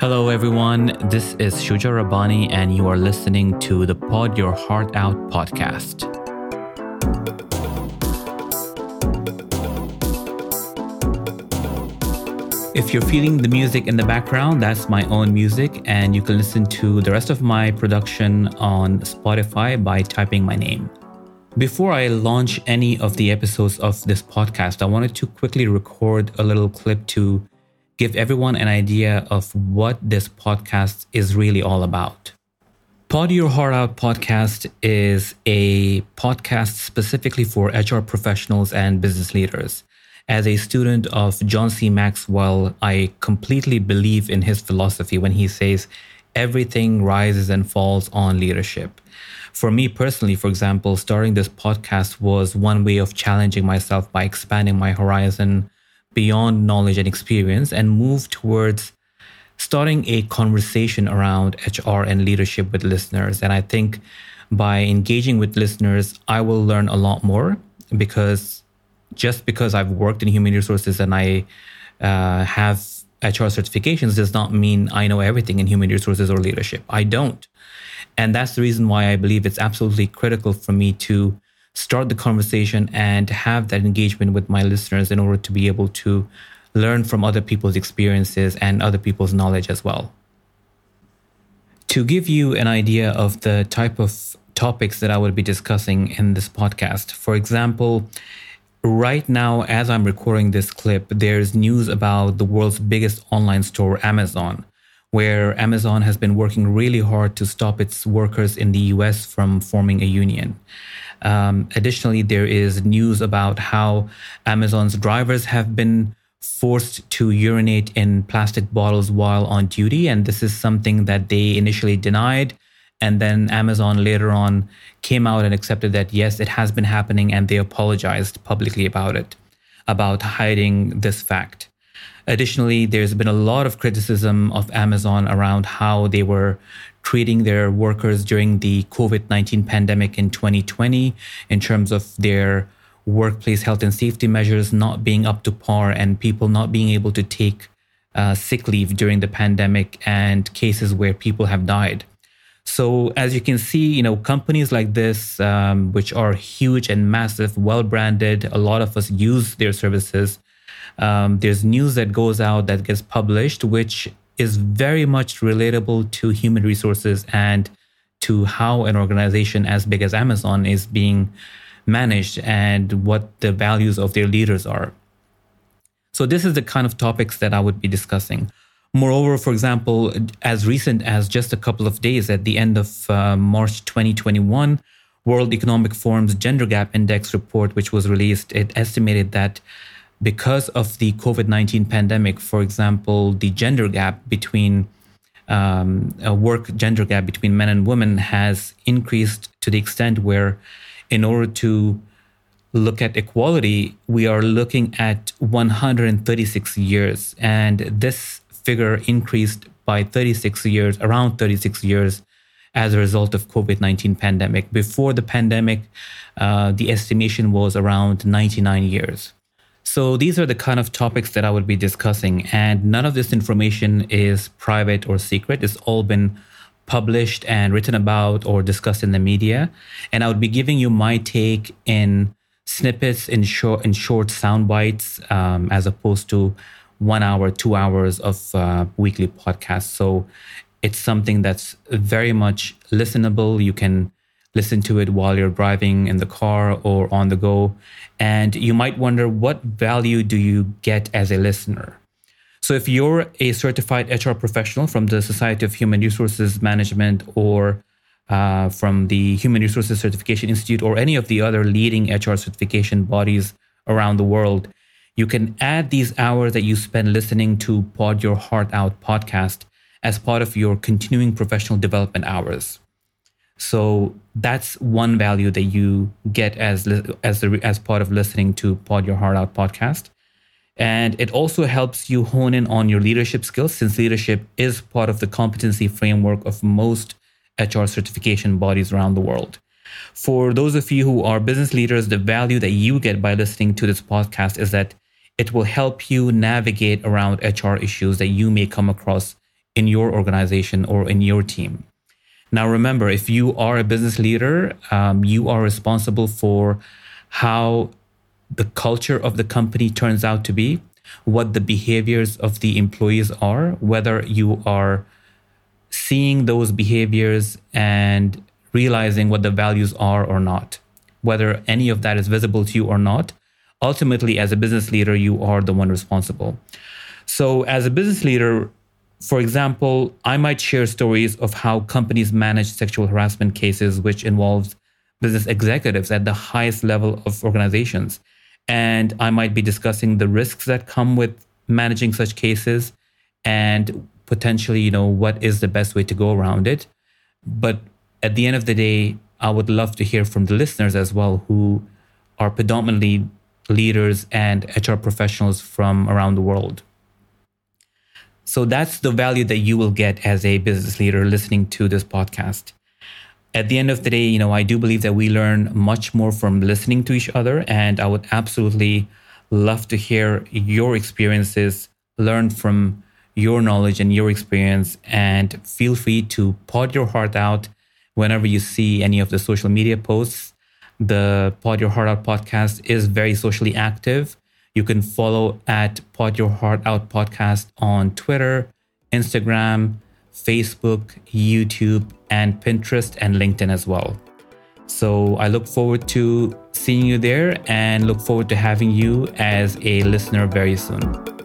Hello, everyone. This is Shuja Rabani, and you are listening to the Pod Your Heart Out podcast. If you're feeling the music in the background, that's my own music, and you can listen to the rest of my production on Spotify by typing my name. Before I launch any of the episodes of this podcast, I wanted to quickly record a little clip to give everyone an idea of what this podcast is really all about. Pod Your Heart Out podcast is a podcast specifically for HR professionals and business leaders. As a student of John C. Maxwell, I completely believe in his philosophy when he says everything rises and falls on leadership. For me personally, for example, starting this podcast was one way of challenging myself by expanding my horizon beyond knowledge and experience and move towards starting a conversation around HR and leadership with listeners. And I think by engaging with listeners, I will learn a lot more because just because I've worked in human resources and I uh, have HR certifications does not mean I know everything in human resources or leadership. I don't. And that's the reason why I believe it's absolutely critical for me to start the conversation and have that engagement with my listeners in order to be able to learn from other people's experiences and other people's knowledge as well. To give you an idea of the type of topics that I will be discussing in this podcast, for example, Right now, as I'm recording this clip, there's news about the world's biggest online store, Amazon, where Amazon has been working really hard to stop its workers in the US from forming a union. Um, additionally, there is news about how Amazon's drivers have been forced to urinate in plastic bottles while on duty. And this is something that they initially denied and then Amazon later on came out and accepted that, yes, it has been happening. And they apologized publicly about it, about hiding this fact. Additionally, there's been a lot of criticism of Amazon around how they were treating their workers during the COVID 19 pandemic in 2020 in terms of their workplace health and safety measures not being up to par and people not being able to take uh, sick leave during the pandemic and cases where people have died. So as you can see, you know, companies like this, um, which are huge and massive, well branded, a lot of us use their services. Um, there's news that goes out that gets published, which is very much relatable to human resources and to how an organization as big as Amazon is being managed and what the values of their leaders are. So, this is the kind of topics that I would be discussing. Moreover, for example, as recent as just a couple of days at the end of uh, March 2021, World Economic Forum's Gender Gap Index report, which was released, it estimated that because of the COVID 19 pandemic, for example, the gender gap between um, a work gender gap between men and women has increased to the extent where, in order to look at equality, we are looking at 136 years. And this figure increased by 36 years, around 36 years as a result of COVID-19 pandemic. Before the pandemic, uh, the estimation was around 99 years. So these are the kind of topics that I would be discussing. And none of this information is private or secret. It's all been published and written about or discussed in the media. And I would be giving you my take in snippets, in short, in short sound bites, um, as opposed to one hour, two hours of uh, weekly podcasts. So it's something that's very much listenable. You can listen to it while you're driving in the car or on the go. And you might wonder what value do you get as a listener? So if you're a certified HR professional from the Society of Human Resources Management or uh, from the Human Resources Certification Institute or any of the other leading HR certification bodies around the world, you can add these hours that you spend listening to Pod Your Heart Out podcast as part of your continuing professional development hours. So that's one value that you get as as the, as part of listening to Pod Your Heart Out podcast. And it also helps you hone in on your leadership skills since leadership is part of the competency framework of most HR certification bodies around the world. For those of you who are business leaders, the value that you get by listening to this podcast is that it will help you navigate around HR issues that you may come across in your organization or in your team. Now, remember, if you are a business leader, um, you are responsible for how the culture of the company turns out to be, what the behaviors of the employees are, whether you are seeing those behaviors and realizing what the values are or not, whether any of that is visible to you or not. Ultimately, as a business leader, you are the one responsible. So, as a business leader, for example, I might share stories of how companies manage sexual harassment cases, which involves business executives at the highest level of organizations. And I might be discussing the risks that come with managing such cases and potentially, you know, what is the best way to go around it. But at the end of the day, I would love to hear from the listeners as well who are predominantly leaders and HR professionals from around the world. So that's the value that you will get as a business leader listening to this podcast. At the end of the day, you know, I do believe that we learn much more from listening to each other. And I would absolutely love to hear your experiences, learn from your knowledge and your experience, and feel free to pod your heart out whenever you see any of the social media posts. The Pod Your Heart Out podcast is very socially active. You can follow at Pod Your Heart Out podcast on Twitter, Instagram, Facebook, YouTube, and Pinterest and LinkedIn as well. So I look forward to seeing you there and look forward to having you as a listener very soon.